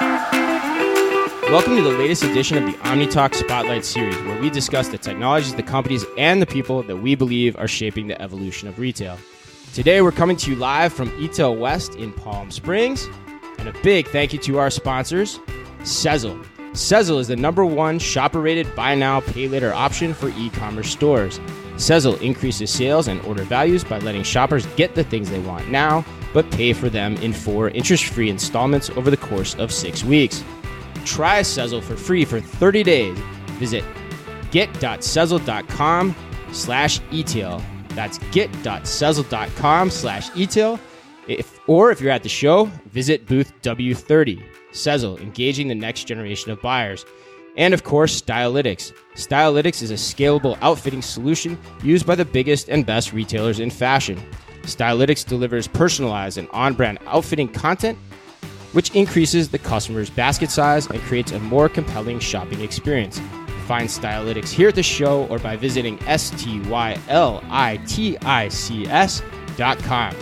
Welcome to the latest edition of the OmniTalk Spotlight Series, where we discuss the technologies, the companies, and the people that we believe are shaping the evolution of retail. Today, we're coming to you live from eTail West in Palm Springs, and a big thank you to our sponsors, Sezzle. Sezzle is the number one shopper-rated buy now, pay later option for e-commerce stores. Sezzle increases sales and order values by letting shoppers get the things they want now, but pay for them in four interest-free installments over the course of six weeks. Try Sezzle for free for 30 days. Visit get.sezzle.com slash etail. That's get.sezzle.com slash etail. If, or if you're at the show, visit booth W30. Sezzle, engaging the next generation of buyers. And of course, Stylitics. Stylitics is a scalable outfitting solution used by the biggest and best retailers in fashion. Stylitics delivers personalized and on brand outfitting content which increases the customer's basket size and creates a more compelling shopping experience. Find Stylitics here at the show or by visiting S-T-Y-L-I-T-I-C-S.com.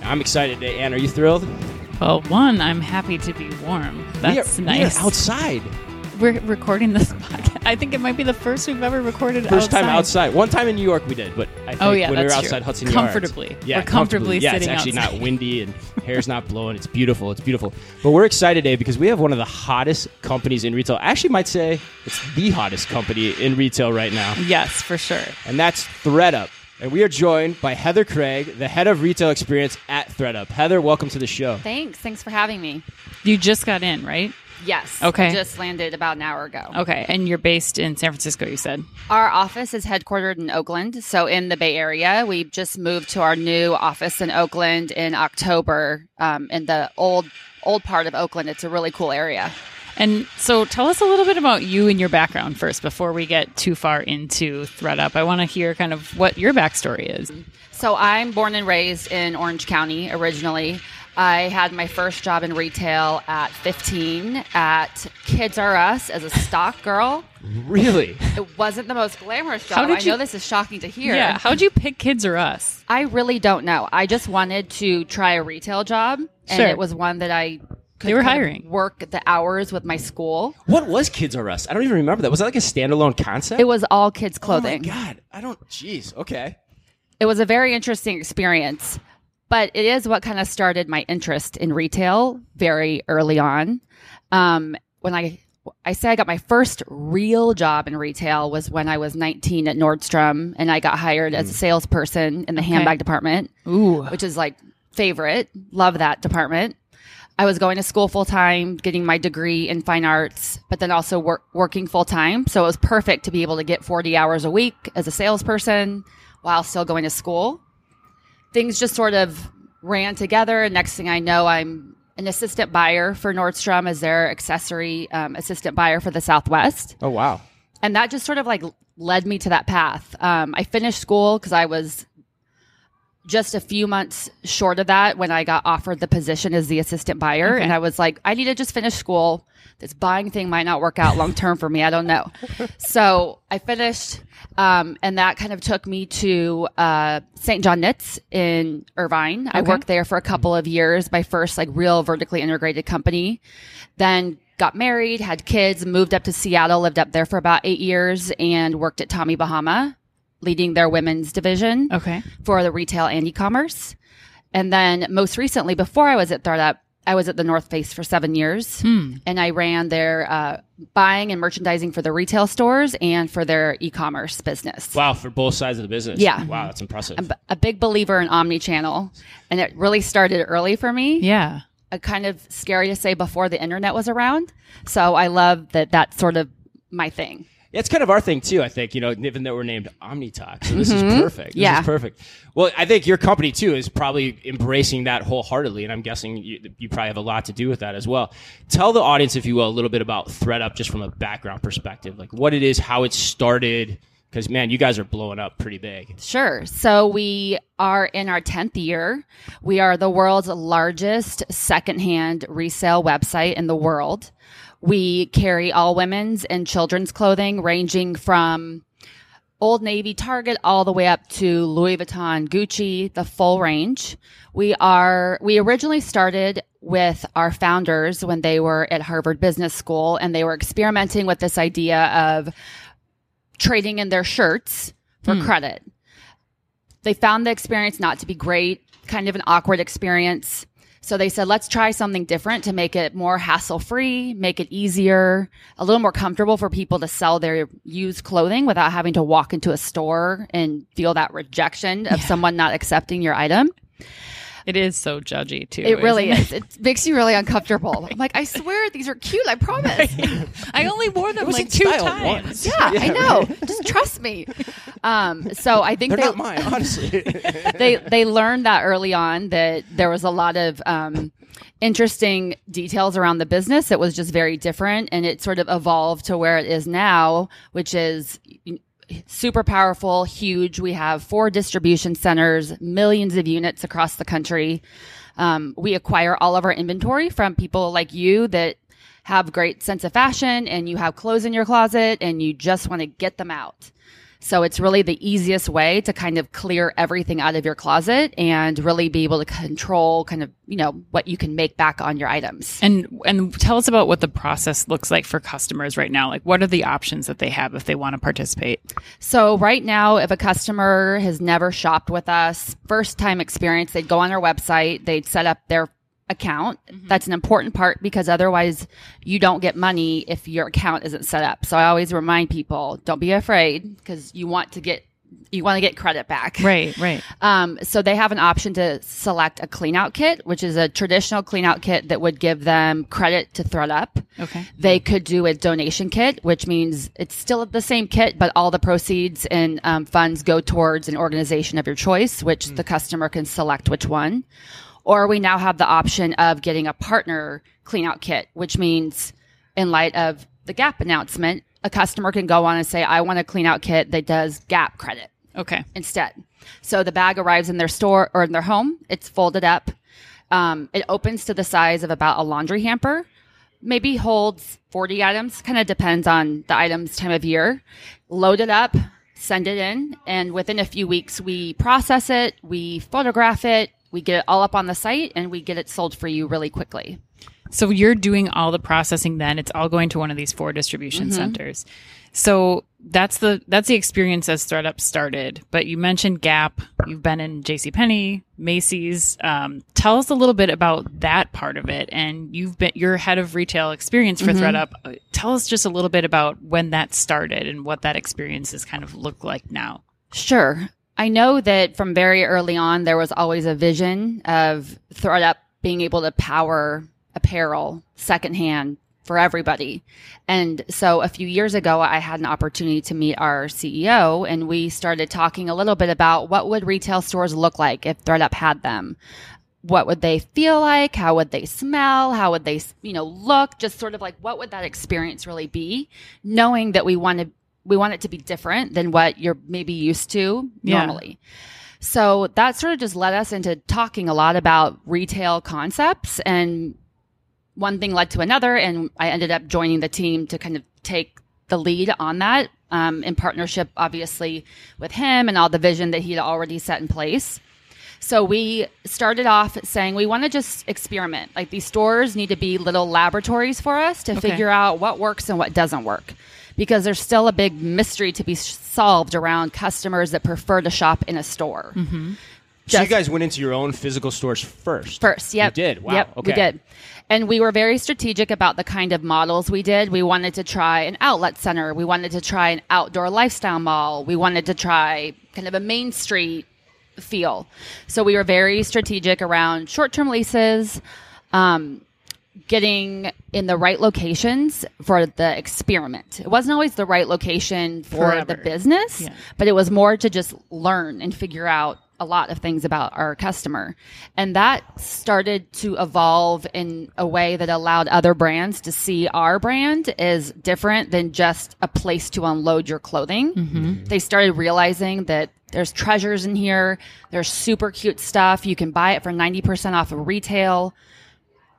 Now, I'm excited today. Anne, are you thrilled? Well, one, I'm happy to be warm. That's we are, nice. We are outside. We're recording this podcast. I think it might be the first we've ever recorded First outside. time outside. One time in New York we did, but I think Oh, yeah, when we were outside true. Hudson Comfortably. Yards. We're comfortably Yeah, sitting it's actually outside. not windy and hair's not blowing. It's beautiful. It's beautiful. But we're excited today because we have one of the hottest companies in retail. I actually might say it's the hottest company in retail right now. Yes, for sure. and that's ThredUp. And we are joined by Heather Craig, the head of retail experience at ThredUp. Heather, welcome to the show. Thanks. Thanks for having me. You just got in, right? Yes. Okay. I just landed about an hour ago. Okay, and you're based in San Francisco, you said. Our office is headquartered in Oakland, so in the Bay Area. We just moved to our new office in Oakland in October. Um, in the old old part of Oakland, it's a really cool area. And so tell us a little bit about you and your background first before we get too far into ThredUp. I want to hear kind of what your backstory is. So I'm born and raised in Orange County originally. I had my first job in retail at 15 at Kids R Us as a stock girl. Really? It wasn't the most glamorous job. How did I you- know this is shocking to hear. Yeah, how'd you pick Kids R Us? I really don't know. I just wanted to try a retail job, and Sure. it was one that I could They were kind of hiring. work the hours with my school. What was Kids R Us? I don't even remember that. Was that like a standalone concept? It was all kids Oh my clothing. God. I don't. Jeez. Okay. it was a very interesting experience, but it is what kind of started my interest in retail very early on. Um, when I I say I got my first real job in retail was when I was 19 at Nordstrom, and I got hired as a salesperson in the handbag department. Ooh. which is like favorite. Love that department. I was going to school full time, getting my degree in fine arts, but then also work, working full time. So it was perfect to be able to get 40 hours a week as a salesperson while still going to school. Things just sort of ran together. And next thing I know, I'm an assistant buyer for Nordstrom as their accessory um, assistant buyer for the Southwest Oh wow. and that just sort of like led me to that path. Um, I finished school because I was just a few months short of that when I got offered the position as the assistant buyer, Okay. and I was like, I need to just finish school. This buying thing might not work out long term for me. I don't know. so I finished, um, and that kind of took me to uh, St. John Knits in Irvine. I worked there for a couple of years. My first like real vertically integrated company. Then got married, had kids, moved up to Seattle, lived up there for about eight years, and worked at Tommy Bahama, leading their women's division Okay. for the retail and e-commerce. And then most recently, before I was at ThredUp, I was at the North Face for seven years, Hmm. and I ran their uh, buying and merchandising for the retail stores and for their e-commerce business. Wow. For both sides of the business. Yeah. Wow. That's impressive. I'm a big believer in omni-channel, and it really started early for me. Yeah. Uh, kind of scary to say before the internet was around. So I love that that's sort of my thing. It's kind of our thing too. I think you know, even though we're named OmniTalk, so this is mm-hmm. perfect. This Yeah. is perfect. Well, I think your company too is probably embracing that wholeheartedly, and I'm guessing you, you probably have a lot to do with that as well. Tell the audience, if you will, a little bit about ThredUp, just from a background perspective, like what it is, how it started. Because man, you guys are blowing up pretty big. Sure. So we are in our 10th year. We are the world's largest secondhand resale website in the world. We carry all women's and children's clothing ranging from Old Navy, Target, all the way up to Louis Vuitton, Gucci, the full range. We are, we originally started with our founders when they were at Harvard Business School and they were experimenting with this idea of trading in their shirts for hmm. credit. They found the experience not to be great, kind of an awkward experience. So they said, let's try something different to make it more hassle free, make it easier, a little more comfortable for people to sell their used clothing without having to walk into a store and feel that rejection of someone not accepting your item. It is so judgy too. It really isn't. It makes you really uncomfortable. I'm like, I swear these are cute. I promise. it? I only wore them like two times. once. Yeah, I know. Just trust me. Um, so I think They're they, not mine, honestly. they they learned that early on that there was a lot of um, interesting details around the business. It was just very different, and it sort of evolved to where it is now, which is super powerful, huge. We have four distribution centers, millions of units across the country. Um, we acquire all of our inventory from people like you that have great sense of fashion and you have clothes in your closet and you just want to get them out. So it's really the easiest way to kind of clear everything out of your closet and really be able to control kind of, you know, what you can make back on your items. And and tell us about what the process looks like for customers right now. Like what are the options that they have if they want to participate? So right now, if a customer has never shopped with us, first time experience, they'd go on our website, they'd set up their account. That's an important part because otherwise you don't get money if your account isn't set up. So I always remind people, don't be afraid because you want to get you want to get credit back. Right, right. Um, so they have an option to select a clean out kit, which is a traditional clean out kit that would give them credit to ThredUp. Okay. They could do a donation kit, which means it's still the same kit, but all the proceeds and um, funds go towards an organization of your choice, which the customer can select which one. Or we now have the option of getting a partner clean out kit, which means in light of the Gap announcement, a customer can go on and say, I want a clean out kit that does Gap credit Okay. instead. So the bag arrives in their store or in their home. It's folded up. Um, it opens to the size of about a laundry hamper. Maybe holds 40 items, kind of depends on the item's time of year. Load it up, send it in, and within a few weeks, we process it, we photograph it, we get it all up on the site, and we get it sold for you really quickly. So you're doing all the processing then it's all going to one of these four distribution Mm-hmm. centers. So that's the that's the experience as startup started. But you mentioned Gap, you've been in JCPenney, Macy's. Um, tell us a little bit about that part of it. And you've been you're head of retail experience for Mm-hmm. ThredUp. Tell us just a little bit about when that started and what that experience has kind of looked like now. Sure. I know that from very early on, there was always a vision of ThredUp being able to power apparel secondhand for everybody. And so a few years ago, I had an opportunity to meet our CEO and we started talking a little bit about what would retail stores look like if ThredUp had them. What would they feel like? How would they smell? How would they, you know, look? Just sort of like what would that experience really be? Knowing that we want to we want it to be different than what you're maybe used to Yeah. normally. So that sort of just led us into talking a lot about retail concepts and one thing led to another and I ended up joining the team to kind of take the lead on that um, in partnership obviously with him and all the vision that he'd already set in place. So we started off saying we want to just experiment. Like these stores need to be little laboratories for us to Okay. figure out what works and what doesn't work. Because there's still a big mystery to be solved around customers that prefer to shop in a store. so you guys went into your own physical stores first. First, yep. You did? Wow. Yep, okay. we did. And we were very strategic about the kind of models we did. We wanted to try an outlet center. We wanted to try an outdoor lifestyle mall. We wanted to try kind of a main street feel. So we were very strategic around short term leases, um, getting in the right locations for the experiment. It wasn't always the right location for Forever. the business, Yeah. but it was more to just learn and figure out a lot of things about our customer. And that started to evolve in a way that allowed other brands to see our brand is different than just a place to unload your clothing. Mm-hmm. They started realizing that there's treasures in here. There's super cute stuff. You can buy it for 90% off of retail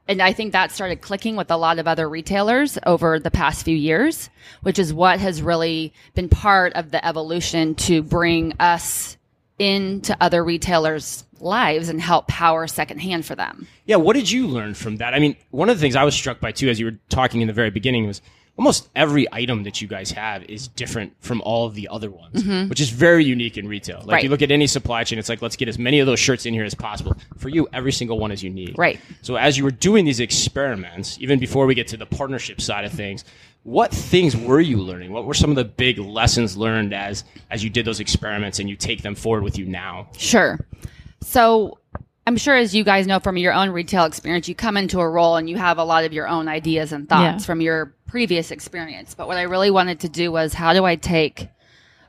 and I think that started clicking with a lot of other retailers over the past few years, which is what has really been part of the evolution to bring us into other retailers' lives and help power secondhand for them. Yeah, what did you learn from that? I mean, one of the things I was struck by too, as you were talking in the very beginning, was almost every item that you guys have is different from all of the other ones, mm-hmm. which is very unique in retail. Like Right. you look at any supply chain, it's like let's get as many of those shirts in here as possible. For you, every single one is unique. Right. So as you were doing these experiments, even before we get to the partnership side of things, what things were you learning? What were some of the big lessons learned as as you did those experiments and you take them forward with you now? Sure. So I'm sure, as you guys know from your own retail experience, you come into a role and you have a lot of your own ideas and thoughts Yeah. from your previous experience. But what I really wanted to do was how do I take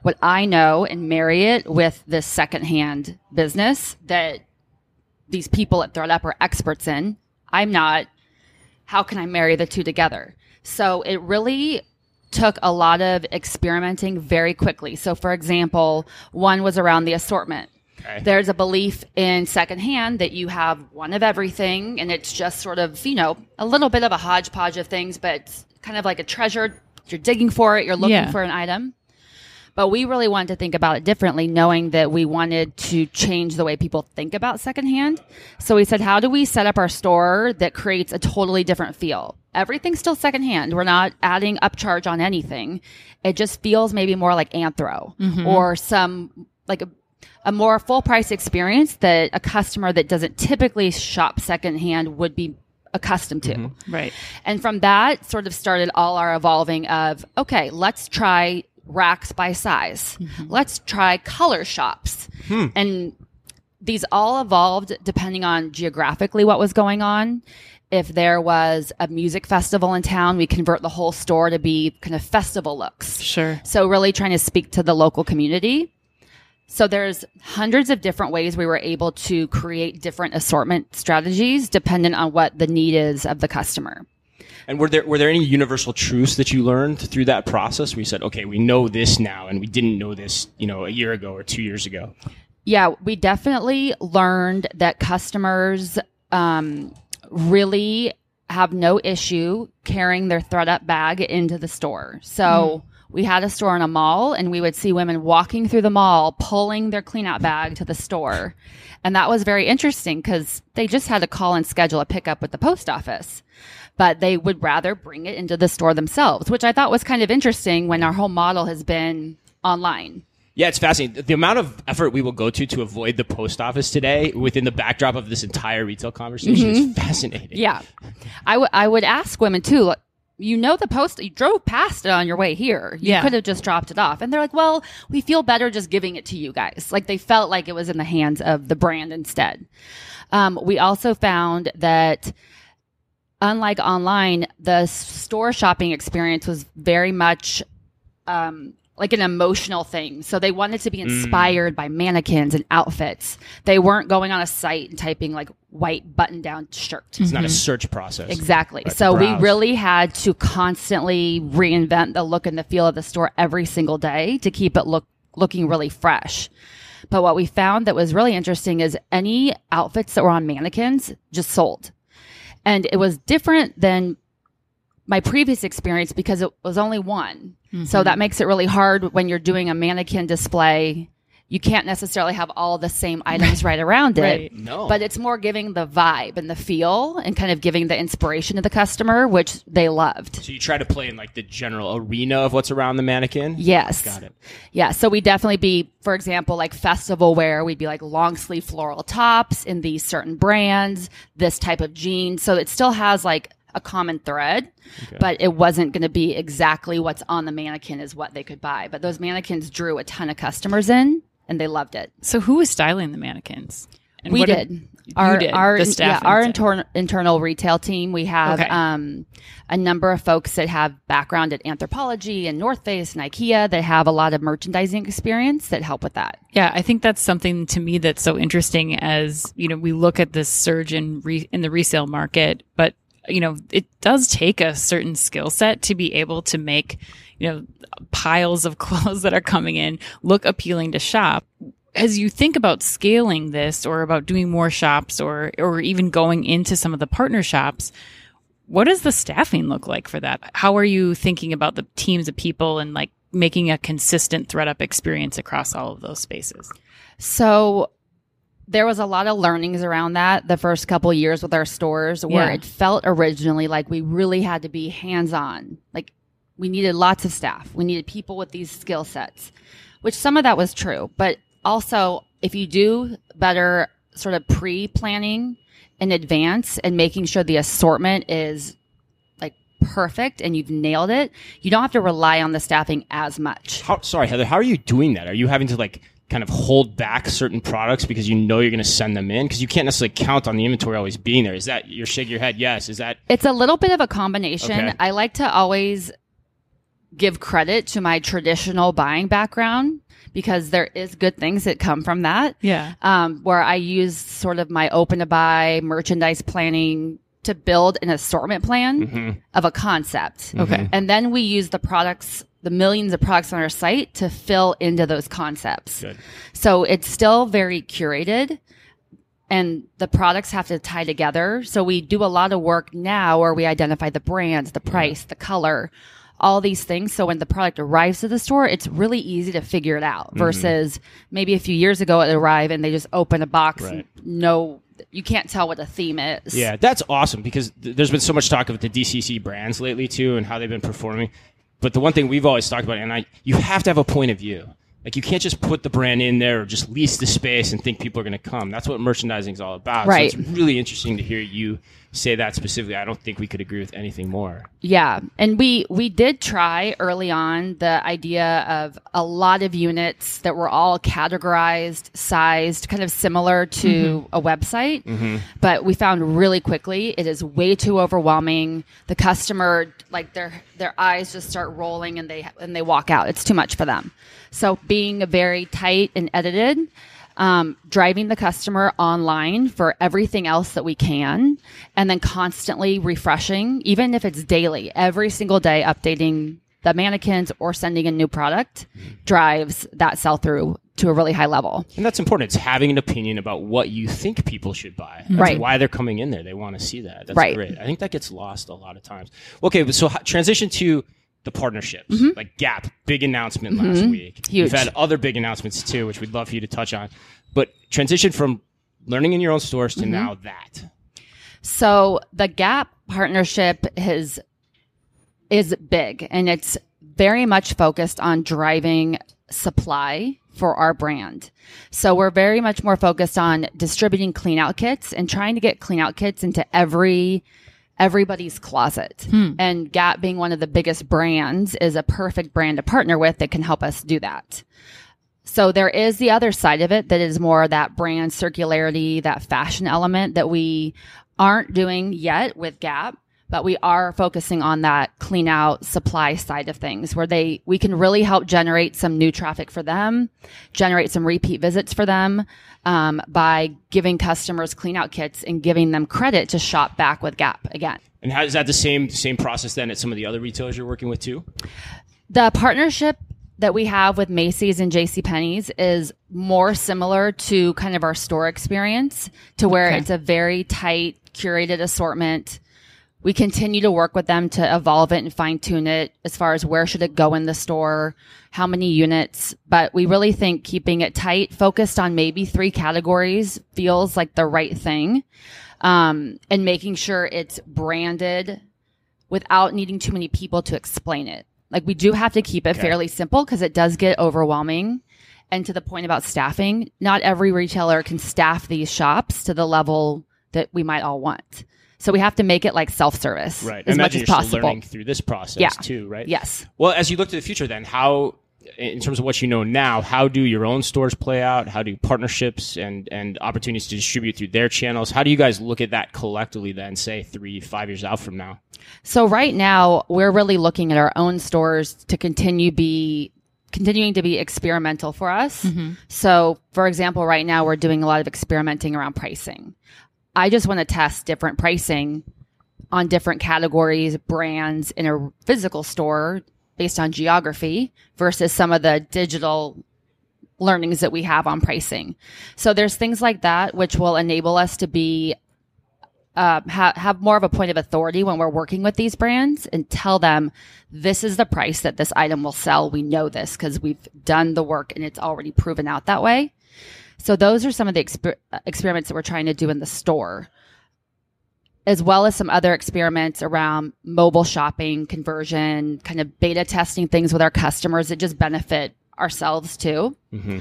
what I know and marry it with this secondhand business that these people at ThredUp are experts in? I'm not. How can I marry the two together? So it really took a lot of experimenting very quickly. So, for example, one was around the assortment. Okay. There's a belief in secondhand that you have one of everything and it's just sort of, you know, a little bit of a hodgepodge of things, but kind of like a treasure. You're digging for it, you're looking Yeah. for an item. But we really wanted to think about it differently, knowing that we wanted to change the way people think about secondhand. So we said, how do we set up our store that creates a totally different feel? Everything's still secondhand. We're not adding upcharge on anything. It just feels maybe more like anthro mm-hmm. or some like a, a more full price experience that a customer that doesn't typically shop secondhand would be accustomed to. Mm-hmm. Right. And from that sort of started all our evolving of, okay, let's try racks by size. Mm-hmm. Let's try color shops. Hmm. And these all evolved depending on geographically what was going on. If there was a music festival in town, we convert the whole store to be kind of festival looks. Sure. So really trying to speak to the local community. So there's hundreds of different ways we were able to create different assortment strategies dependent on what the need is of the customer. And were there were there any universal truths that you learned through that process? Where you said, okay, we know this now, and we didn't know this, you know, a year ago or two years ago. Yeah, we definitely learned that customers um, really have no issue carrying their ThredUp bag into the store. So we had a store in a mall, and we would see women walking through the mall pulling their clean out bag to the store. And that was very interesting because they just had to call and schedule a pickup with the post office. But they would rather bring it into the store themselves, which I thought was kind of interesting when our whole model has been online. Yeah, it's fascinating. The amount of effort we will go to to avoid the post office today, within the backdrop of this entire retail conversation, is mm-hmm. fascinating. Yeah. I would I would ask women too, you know the post you drove past it on your way here. You Yeah. could have just dropped it off. And they're like, "Well, we feel better just giving it to you guys." Like they felt like it was in the hands of the brand instead. Um, we also found that unlike online, the store shopping experience was very much um, like an emotional thing. So they wanted to be mm. inspired by mannequins and outfits. They weren't going on a site and typing like white button down shirt. It's not a mm-hmm. search process. Exactly. Right, so we really had to constantly reinvent the look and the feel of the store every single day to keep it look looking really fresh. But what we found that was really interesting is any outfits that were on mannequins just sold. And it was different than my previous experience because it was only one. So mm-hmm. that makes it really hard when you're doing a mannequin display. You can't necessarily have all the same items right around it. Right. No. But it's more giving the vibe and the feel and kind of giving the inspiration to the customer, which they loved. so you try to play in like the general arena of what's around the mannequin. Yes. Got it. Yeah. So we definitely be, for example, like festival wear, we'd be like long sleeve floral tops in these certain brands, this type of jeans. So it still has like a common thread, but it wasn't going to be exactly what's on the mannequin is what they could buy. But those mannequins drew a ton of customers in and they loved it. So who was styling the mannequins? And we what did. you our did, our the staff yeah, our and- intor- internal retail team. We have Okay. um, a number of folks that have background at Anthropologie and North Face and IKEA that have a lot of merchandising experience that help with that. Yeah, I think that's something to me that's so interesting as, you know, we look at this surge in re- in the resale market, but you know, it does take a certain skill set to be able to make, you know, piles of clothes that are coming in look appealing to shop. as you think about scaling this or about doing more shops or or even going into some of the partner shops, what does the staffing look like for that? How are you thinking about the teams of people and like making a consistent ThredUp experience across all of those spaces? So there was a lot of learnings around that the first couple years with our stores where Yeah. it felt originally like we really had to be hands-on. Like we needed lots of staff. We needed people with these skill sets, which some of that was true, but also if you do better sort of pre-planning in advance and making sure the assortment is like perfect and you've nailed it, you don't have to rely on the staffing as much. How, sorry, Heather, how are you doing that? Are you having to like kind of hold back certain products because you know you're going to send them in? Because you can't necessarily count on the inventory always being there. Is that you're shaking your head? Yes. Is that It's a little bit of a combination. Okay. I like to always give credit to my traditional buying background because there is good things that come from that. Yeah. Um, where I use sort of my open to buy merchandise planning to build an assortment plan Mm-hmm. of a concept. Okay. And then we use the products, the millions of products on our site to fill into those concepts. good? So it's still very curated and the products have to tie together. So we do a lot of work now where we identify the brands, the price, the color, all these things. So when the product arrives to the store, it's really easy to figure it out Mm-hmm. versus maybe a few years ago it arrived and they just open a box Right. and no, you can't tell what the theme is. Yeah, that's awesome because th- there's been so much talk of the DTC brands lately too and how they've been performing. But the one thing we've always talked about, and I, you have to have a point of view. Like you can't just put the brand in there or just lease the space and think people are going to come. That's what merchandising is all about. Right. So it's really interesting to hear you say that specifically. I don't think we could agree with anything more. Yeah, and we we did try early on the idea of a lot of units that were all categorized, sized, kind of similar to mm-hmm. a website. Mm-hmm. But we found really quickly it is way too overwhelming. The customer like their their eyes just start rolling and they and they walk out. It's too much for them. So being very tight and edited um, driving the customer online for everything else that we can, and then constantly refreshing, even if it's daily, every single day, updating the mannequins or sending a new product drives that sell through to a really high level. And that's important. It's having an opinion about what you think people should buy. That's Right. why they're coming in there. They want to see that. That's Right. great. I think that gets lost a lot of times. Okay, but so transition to the partnerships. Like Gap, big announcement last week. Mm-hmm. Huge. You've had other big announcements too, which we'd love for you to touch on. But transition from learning in your own stores to Mm-hmm. now that. So the Gap partnership is is big and it's very much focused on driving supply for our brand. So we're very much more focused on distributing clean out kits and trying to get clean out kits into every everybody's closet. Hmm. And Gap being one of the biggest brands is a perfect brand to partner with that can help us do that. So there is the other side of it that is more that brand circularity, that fashion element that we aren't doing yet with Gap, but we are focusing on that clean out supply side of things where they we can really help generate some new traffic for them, generate some repeat visits for them um, by giving customers clean out kits and giving them credit to shop back with Gap again. And how is that the same same process then at some of the other retailers you're working with too? The partnership that we have with Macy's and JC Penney's is more similar to kind of our store experience to where Okay. it's a very tight curated assortment. We continue to work with them to evolve it and fine tune it as far as where should it go in the store, how many units, but we really think keeping it tight, focused on maybe three categories feels like the right thing. Um, and making sure it's branded without needing too many people to explain it. Like we do have to keep it fairly simple because it does get overwhelming. And to the point about staffing, not every retailer can staff these shops to the level that we might all want. So we have to make it like self-service Right. as I much imagine as you're possible. learning through this process Yeah. too, right? Yes. Well, as you look to the future, then how, in terms of what you know now, how do your own stores play out? How do partnerships and and opportunities to distribute through their channels? How do you guys look at that collectively? Then, say three, five years out from now. So right now we're really looking at our own stores to continue be continuing to be experimental for us. Mm-hmm. So for example, right now we're doing a lot of experimenting around pricing. I just want to test different pricing on different categories, brands in a physical store based on geography versus some of the digital learnings that we have on pricing. So there's things like that which will enable us to be uh, ha- have more of a point of authority when we're working with these brands and tell them this is the price that this item will sell. We know this because we've done the work and it's already proven out that way. So those are some of the exper- experiments that we're trying to do in the store, as well as some other experiments around mobile shopping, conversion, kind of beta testing things with our customers that just benefit ourselves too. Mm-hmm.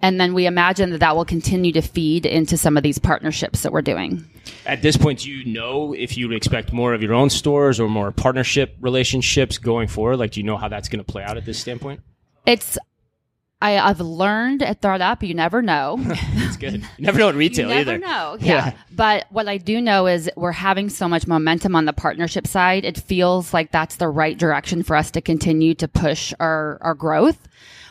And then we imagine that that will continue to feed into some of these partnerships that we're doing. At this point, do you know if you expect more of your own stores or more partnership relationships going forward? Like, do you know how that's going to play out at this standpoint? It's I, I've learned at ThredUp, you never know. That's good. You never know in retail you never either. know. Yeah. Yeah. But what I do know is we're having so much momentum on the partnership side. It feels like that's the right direction for us to continue to push our, our growth.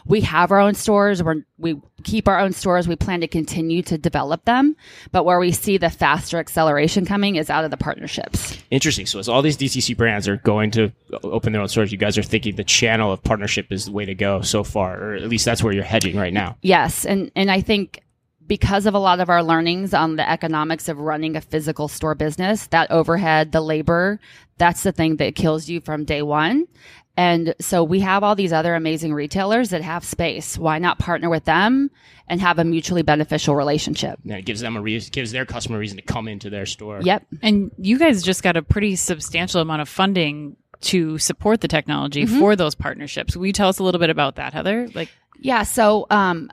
We have our own stores. We're, we keep our own stores. We plan to continue to develop them. But where we see the faster acceleration coming is out of the partnerships. Interesting. So as all these DTC brands are going to open their own stores, you guys are thinking the channel of partnership is the way to go so far, or at least that's where you're hedging right now. Yes, and and I think because of a lot of our learnings on the economics of running a physical store business, that overhead, the labor, that's the thing that kills you from day one. And so we have all these other amazing retailers that have space. Why not partner with them and have a mutually beneficial relationship? And it gives them a reason, gives their customer a reason to come into their store. Yep. And you guys just got a pretty substantial amount of funding to support the technology for those partnerships. Will you tell us a little bit about that, Heather? Like, Yeah. So um,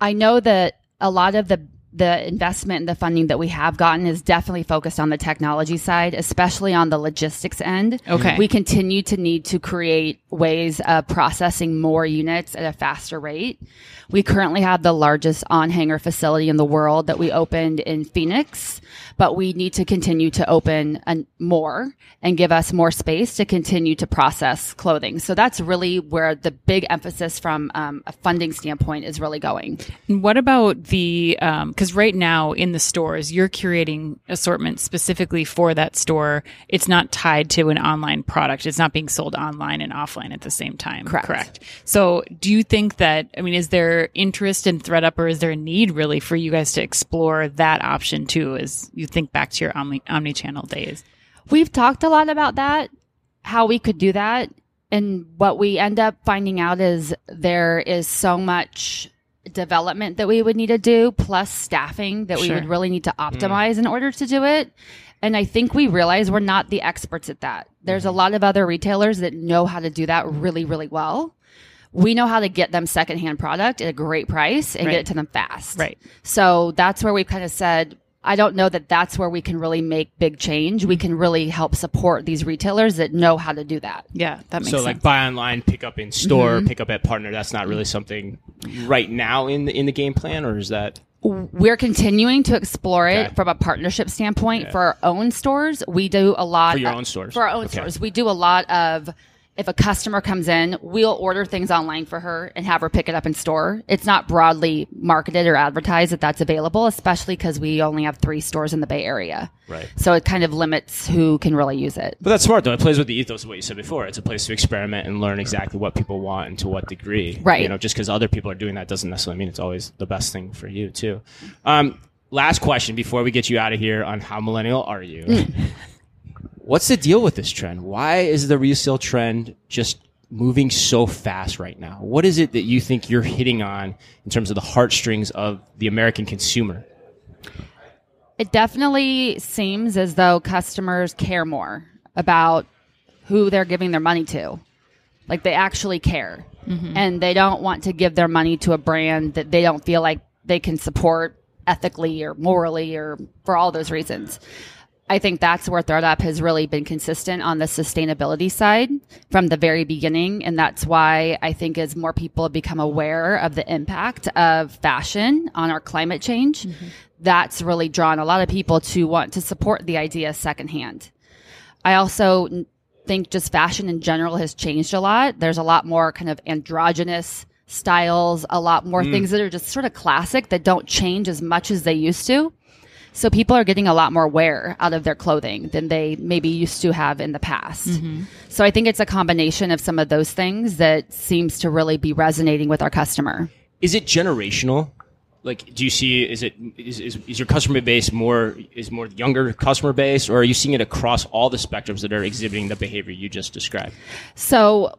I know that a lot of the the investment and the funding that we have gotten is definitely focused on the technology side, especially on the logistics end. Okay. We continue to need to create ways of processing more units at a faster rate. We currently have the largest on hanger facility in the world that we opened in Phoenix, but we need to continue to open an, more and give us more space to continue to process clothing. So that's really where the big emphasis from um, a funding standpoint is really going. What about the because right now in the stores you're curating assortment specifically for that store. It's not tied to an online product. It's not being sold online and offline at the same time. Correct. Correct. So do you think that I mean is there interest in ThredUp or is there a need really for you guys to explore that option too as you think back to your omni omni-channel days? We've talked a lot about that, how we could do that. And what we end up finding out is there is so much development that we would need to do, plus staffing that we would really need to optimize in order to do it. And I think we realize we're not the experts at that. There's a lot of other retailers that know how to do that really, really well. We know how to get them secondhand product at a great price and Right. get it to them fast. Right. So that's where we've kind of said, I don't know that that's where we can really make big change. We can really help support these retailers that know how to do that. Yeah, that makes So sense. like buy online, pick up in store, Mm-hmm. pick up at partner. That's not really something right now in the in the game plan, or is that We're continuing to explore it Okay. from a partnership standpoint for our own stores. We do a lot For your of- own stores? For our own Okay. stores, we do a lot of. If a customer comes in, we'll order things online for her and have her pick it up in store. It's not broadly marketed or advertised that that's available, especially because we only have three stores in the Bay Area. right? So it kind of limits who can really use it. But that's smart though. It plays with the ethos of what you said before. It's a place to experiment and learn exactly what people want and to what degree. Right. You know, just because other people are doing that doesn't necessarily mean it's always the best thing for you too. Um, last question before we get you out of here on how millennial are you? What's the deal with this trend? Why is the resale trend just moving so fast right now? What is it that you think you're hitting on in terms of the heartstrings of the American consumer? It definitely seems as though customers care more about who they're giving their money to. Like they actually care. Mm-hmm. And they don't want to give their money to a brand that they don't feel like they can support ethically or morally or for all those reasons. I think that's where ThredUp has really been consistent on the sustainability side from the very beginning. And that's why I think as more people become aware of the impact of fashion on our climate change, mm-hmm. that's really drawn a lot of people to want to support the idea secondhand. I also think just fashion in general has changed a lot. There's a lot more kind of androgynous styles, a lot more mm. things that are just sort of classic that don't change as much as they used to. So people are getting a lot more wear out of their clothing than they maybe used to have in the past. Mm-hmm. So I think it's a combination of some of those things that seems to really be resonating with our customer. is it generational? Like, do you see is it is, is, is your customer base more is more younger customer base, or are you seeing it across all the spectrums that are exhibiting the behavior you just described? So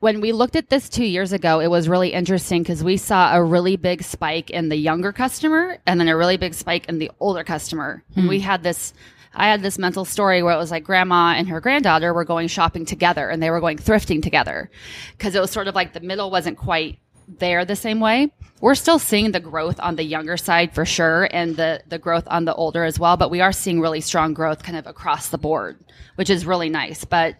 when we looked at this two years ago, it was really interesting because we saw a really big spike in the younger customer and then a really big spike in the older customer. And we hmm. had this, I had this mental story where it was like grandma and her granddaughter were going shopping together and they were going thrifting together because it was sort of like the middle wasn't quite there the same way. We're still seeing the growth on the younger side for sure and the, the growth on the older as well, but we are seeing really strong growth kind of across the board, which is really nice. But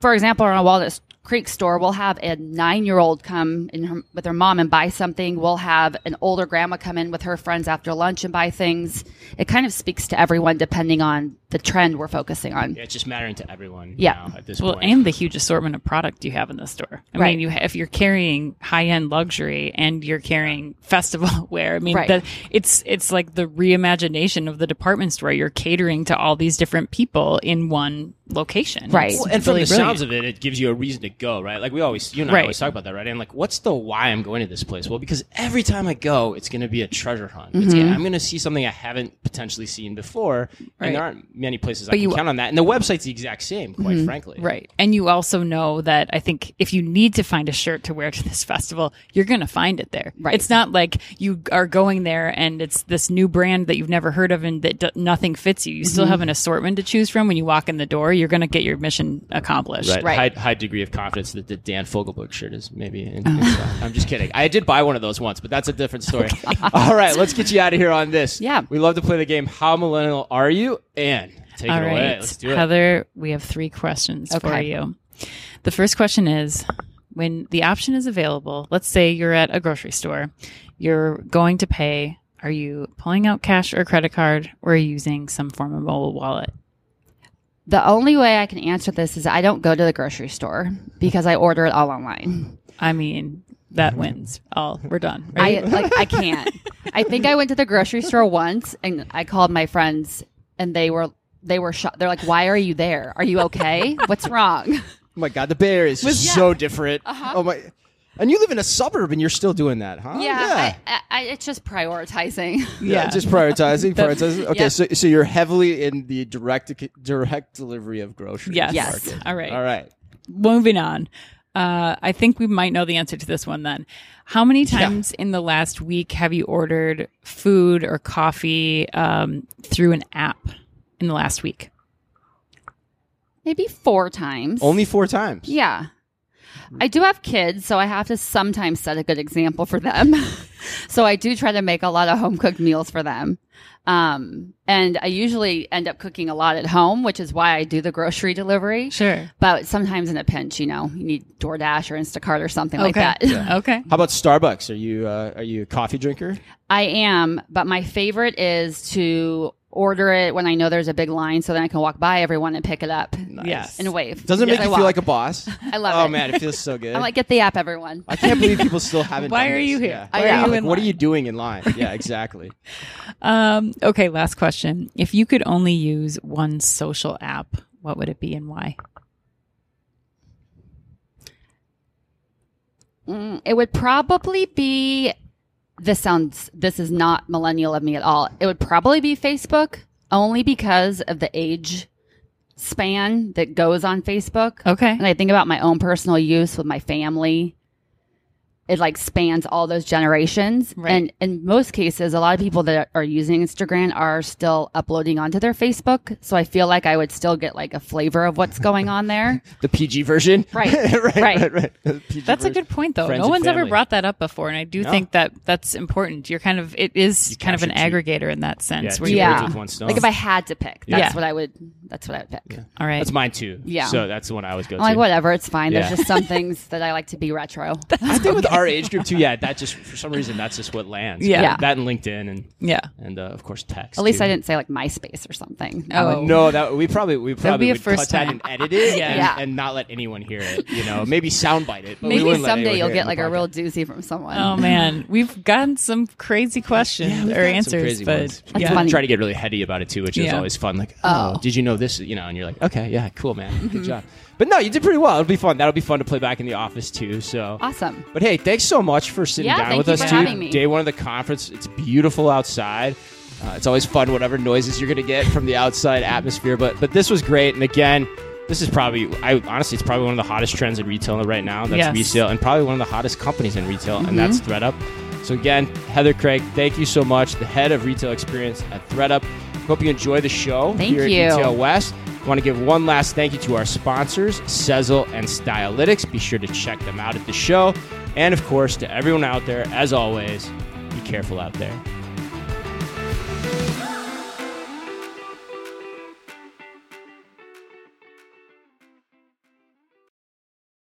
for example, our Walnut Creek store, we'll have a nine year old come in her, with her mom and buy something. We'll have an older grandma come in with her friends after lunch and buy things. It kind of speaks to everyone depending on the trend we're focusing on. Yeah, it's just mattering to everyone. Yeah. now at this Well, point. and the huge assortment of product you have in the store. I Right. mean, you ha- if you're carrying high end luxury and you're carrying festival wear, I mean, Right. the, it's it's like the reimagination of the department store. You're catering to all these different people in one location, Right. Well, and from the brilliant. sounds of it, it gives you a reason to go, right? Like we always, you and I Right. always talk about that, right? And like, what's the why I'm going to this place? Well, because every time I go, it's going to be a treasure hunt. It's Mm-hmm. gonna, I'm going to see something I haven't potentially seen before, Right. and there aren't many places I But can you- count on that. And the website's the exact same, quite frankly. Right. And you also know that I think if you need to find a shirt to wear to this festival, you're going to find it there. Right. It's not like you are going there and it's this new brand that you've never heard of and that d- nothing fits you. You still Mm-hmm. have an assortment to choose from when you walk in the door. You're going to get your mission accomplished. Right. Right. High, high degree of confidence that the Dan Fogelberg shirt is maybe. In, Uh-huh. in stock. I'm just kidding. I did buy one of those once, but that's a different story. All right, let's get you out of here on this. Yeah. We love to play the game. How millennial are you? And take All it right. away. Let's do it. Heather, we have three questions for you. The first question is when the option is available, let's say you're at a grocery store, you're going to pay. Are you pulling out cash or credit card or are you using some form of mobile wallet? The only way I can answer this is I don't go to the grocery store because I order it all online. I mean, that wins. All we're done. I like I can't. I think I went to the grocery store once and I called my friends and they were they were shocked. They're like, "Why are you there? Are you okay? What's wrong?" Oh my God, the Bay Area is just Yeah. so different. Uh-huh. Oh my. And you live in a suburb and you're still doing that, huh? Yeah, I, I, I, it's just prioritizing. Yeah, yeah. just prioritizing, prioritizing. Okay, Yep. so so you're heavily in the direct direct delivery of groceries. Yes. Yes. All right. All right. Moving on. Uh, I think we might know the answer to this one then. How many times in the last week have you ordered food or coffee um, through an app in the last week? Maybe four times. Only four times. Yeah. I do have kids, so I have to sometimes set a good example for them. so I do try to make a lot of home cooked meals for them. Um, and I usually end up cooking a lot at home, which is why I do the grocery delivery. Sure. But sometimes in a pinch, you know, you need DoorDash or Instacart or something like Okay. that. Okay. How about Starbucks? Are you uh, are you a coffee drinker? I am, but my favorite is to order it when I know there's a big line so then I can walk by everyone and pick it up Yes. and wave. Doesn't it Yes, make I you feel like a boss? I love oh it. Oh man, it feels so good. I'm like, get the app, everyone. I can't believe people still haven't. Why done are this. you here? Yeah. Why are you Like, in what are you doing in line? Yeah, exactly. Um, okay. Last question. If you could only use one social app, what would it be and why? Mm, it would probably be. This sounds. This is not millennial of me at all. It would probably be Facebook, only because of the age span that goes on Facebook. Okay. And I think about my own personal use with my family. It like spans all those generations. Right. And in most cases, a lot of people that are using Instagram are still uploading onto their Facebook. So I feel like I would still get like a flavor of what's going on there. The PG version. Right, right. right. Right. Right. The PG That's a good point, though. Friends no and one's ever brought that up before, and I do No. think that that's important. You're kind of it is kind of an two- aggregator in that sense. Yeah, where two you- birds Yeah. with one stone. Like if I had to pick, that's Yeah. what I would. That's what I would pick. Yeah. all right, That's mine too. Yeah. So that's the one I always go I'm like, whatever, it's fine. Yeah. There's just some things that I like to be retro. I think with our age group too. Yeah, that just for some reason that's just what lands. Yeah. Yeah. That and LinkedIn and yeah. and uh, of course text. At least too. I didn't say like MySpace or something. Oh. No, that we probably we probably would first cut that and edit it Yeah. and, Yeah. and not let anyone hear it. You know, maybe soundbite it. But Maybe wouldn't someday you'll get like a real doozy from someone. Oh man, we've gotten some crazy questions Yeah, or answers, crazy but ones. That's yeah. funny. Try to get really heady about it too, which is always fun. Like, oh, Oh. did you know this? You know, and you're like, okay, yeah, cool, man, good job. But no, you did pretty well. It'll be fun. That'll be fun to play back in the office too. So Awesome. But hey, thanks so much for sitting Yeah, down thank with you us, for too. having me. Day one of the conference. It's beautiful outside. Uh, it's always fun, whatever noises you're going to get from the outside atmosphere. But but this was great. And again, this is probably, I honestly, it's probably one of the hottest trends in retail right now. That's Yes. resale, and probably one of the hottest companies in retail, and that's Mm-hmm. ThredUp. So again, Heather Craig, thank you so much, the head of retail experience at ThredUp. Hope you enjoy the show Thank here you. at eTail West. Want to give one last thank you to our sponsors, Sezzle and Stylitics. Be sure to check them out at the show. And of course, to everyone out there, as always, be careful out there.